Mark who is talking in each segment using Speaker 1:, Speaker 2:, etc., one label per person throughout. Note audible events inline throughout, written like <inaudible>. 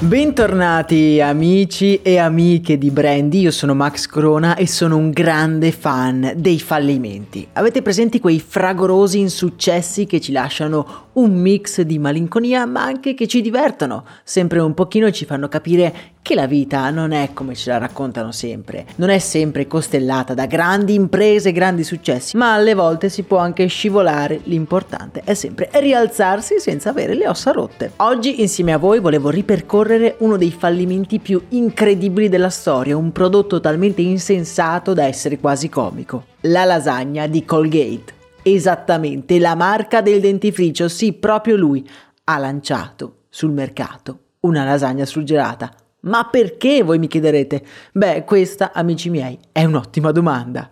Speaker 1: Bentornati amici e amiche di Brandy, io sono Max Corona e sono un grande fan dei fallimenti. Avete presenti quei fragorosi insuccessi che ci lasciano un mix di malinconia ma anche che ci divertono, sempre un pochino ci fanno capire che la vita non è come ce la raccontano sempre, non è sempre costellata da grandi imprese, grandi successi, ma alle volte si può anche scivolare, l'importante è sempre rialzarsi senza avere le ossa rotte. Oggi insieme a voi volevo ripercorrere uno dei fallimenti più incredibili della storia, un prodotto talmente insensato da essere quasi comico, la lasagna di Colgate. Esattamente, la marca del dentifricio, sì, proprio lui, ha lanciato sul mercato una lasagna surgelata. Ma perché, voi mi chiederete? Beh, questa, amici miei, è un'ottima domanda.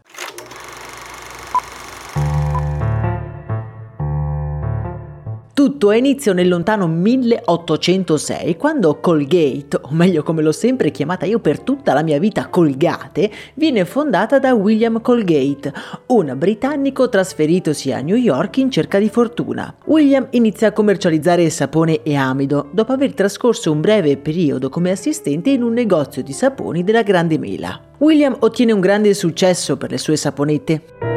Speaker 1: Tutto ha inizio nel lontano 1806 quando Colgate, o meglio come l'ho sempre chiamata io per tutta la mia vita Colgate, viene fondata da William Colgate, un britannico trasferitosi a New York in cerca di fortuna. William inizia a commercializzare sapone e amido dopo aver trascorso un breve periodo come assistente in un negozio di saponi della Grande Mela. William ottiene un grande successo per le sue saponette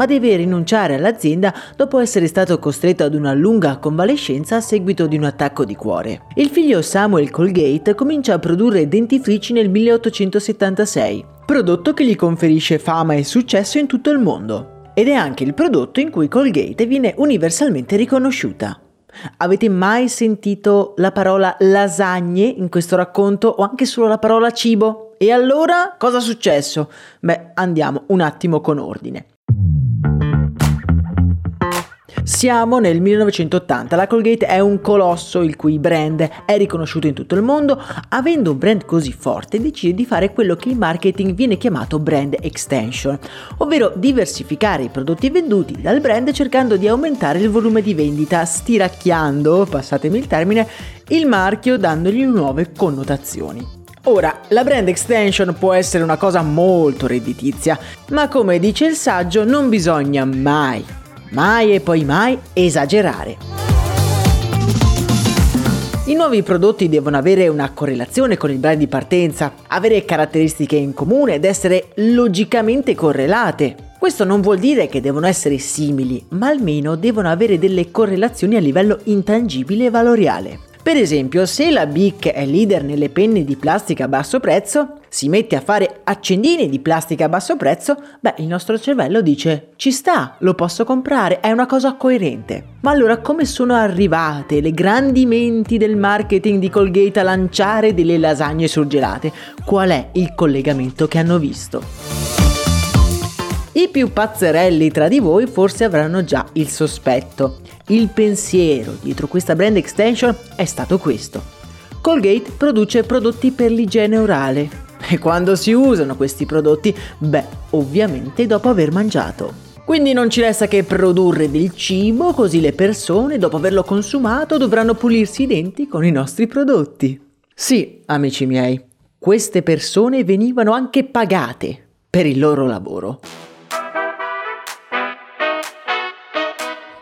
Speaker 1: ma deve rinunciare all'azienda dopo essere stato costretto ad una lunga convalescenza a seguito di un attacco di cuore. Il figlio Samuel Colgate comincia a produrre dentifrici nel 1876, prodotto che gli conferisce fama e successo in tutto il mondo. Ed è anche il prodotto in cui Colgate viene universalmente riconosciuta. Avete mai sentito la parola lasagne in questo racconto o anche solo la parola cibo? E allora cosa è successo? Beh, andiamo un attimo con ordine. Siamo nel 1980, la Colgate è un colosso il cui brand è riconosciuto in tutto il mondo, avendo un brand così forte decide di fare quello che in marketing viene chiamato brand extension, ovvero diversificare i prodotti venduti dal brand cercando di aumentare il volume di vendita, stiracchiando, passatemi il termine, il marchio dandogli nuove connotazioni. Ora, la brand extension può essere una cosa molto redditizia, ma come dice il saggio non bisogna mai mai e poi mai esagerare. I nuovi prodotti devono avere una correlazione con il brand di partenza, avere caratteristiche in comune ed essere logicamente correlate. Questo non vuol dire che devono essere simili, ma almeno devono avere delle correlazioni a livello intangibile e valoriale. Per esempio, se la Bic è leader nelle penne di plastica a basso prezzo, si mette a fare accendini di plastica a basso prezzo, beh, il nostro cervello dice ci sta, lo posso comprare, è una cosa coerente. Ma allora come sono arrivate le grandi menti del marketing di Colgate a lanciare delle lasagne surgelate? Qual è il collegamento che hanno visto? I più pazzerelli tra di voi forse avranno già il sospetto. Il pensiero dietro questa brand extension è stato questo. Colgate produce prodotti per l'igiene orale, e quando si usano questi prodotti? Beh, ovviamente dopo aver mangiato. Quindi non ci resta che produrre del cibo così le persone, dopo averlo consumato, dovranno pulirsi i denti con i nostri prodotti. Sì, amici miei, queste persone venivano anche pagate per il loro lavoro.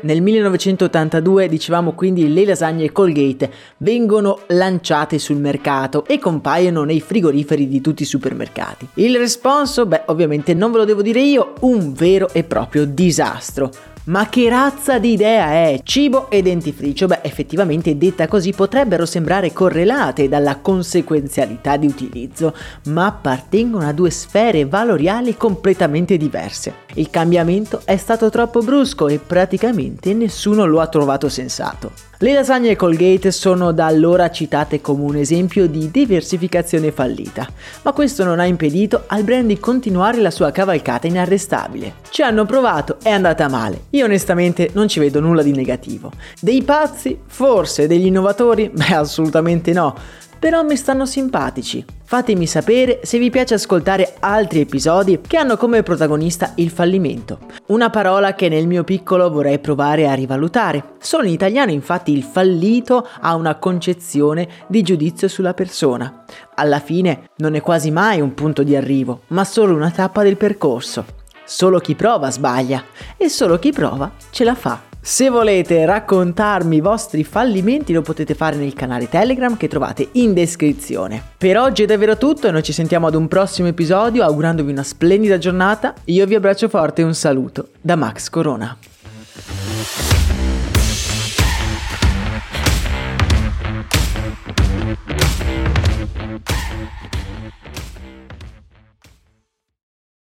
Speaker 1: Nel 1982, dicevamo quindi, le lasagne Colgate vengono lanciate sul mercato e compaiono nei frigoriferi di tutti i supermercati. Il responso? Beh, ovviamente non ve lo devo dire io, un vero e proprio disastro. Ma che razza di idea è? Cibo e dentifricio, beh, effettivamente detta così potrebbero sembrare correlate dalla conseguenzialità di utilizzo, ma appartengono a due sfere valoriali completamente diverse. Il cambiamento è stato troppo brusco e praticamente nessuno lo ha trovato sensato. Le lasagne Colgate sono da allora citate come un esempio di diversificazione fallita, ma questo non ha impedito al brand di continuare la sua cavalcata inarrestabile. Ci hanno provato, è andata male. Io onestamente non ci vedo nulla di negativo. Dei pazzi? Forse. Degli innovatori? <laughs> Beh, assolutamente no però mi stanno simpatici. Fatemi sapere se vi piace ascoltare altri episodi che hanno come protagonista il fallimento. Una parola che nel mio piccolo vorrei provare a rivalutare. Solo in italiano infatti il fallito ha una concezione di giudizio sulla persona. Alla fine non è quasi mai un punto di arrivo, ma solo una tappa del percorso. Solo chi prova sbaglia e solo chi prova ce la fa. Se volete raccontarmi i vostri fallimenti lo potete fare nel canale Telegram che trovate in descrizione. Per oggi è davvero tutto e noi ci sentiamo ad un prossimo episodio augurandovi una splendida giornata. Io vi abbraccio forte e un saluto da Max Corona.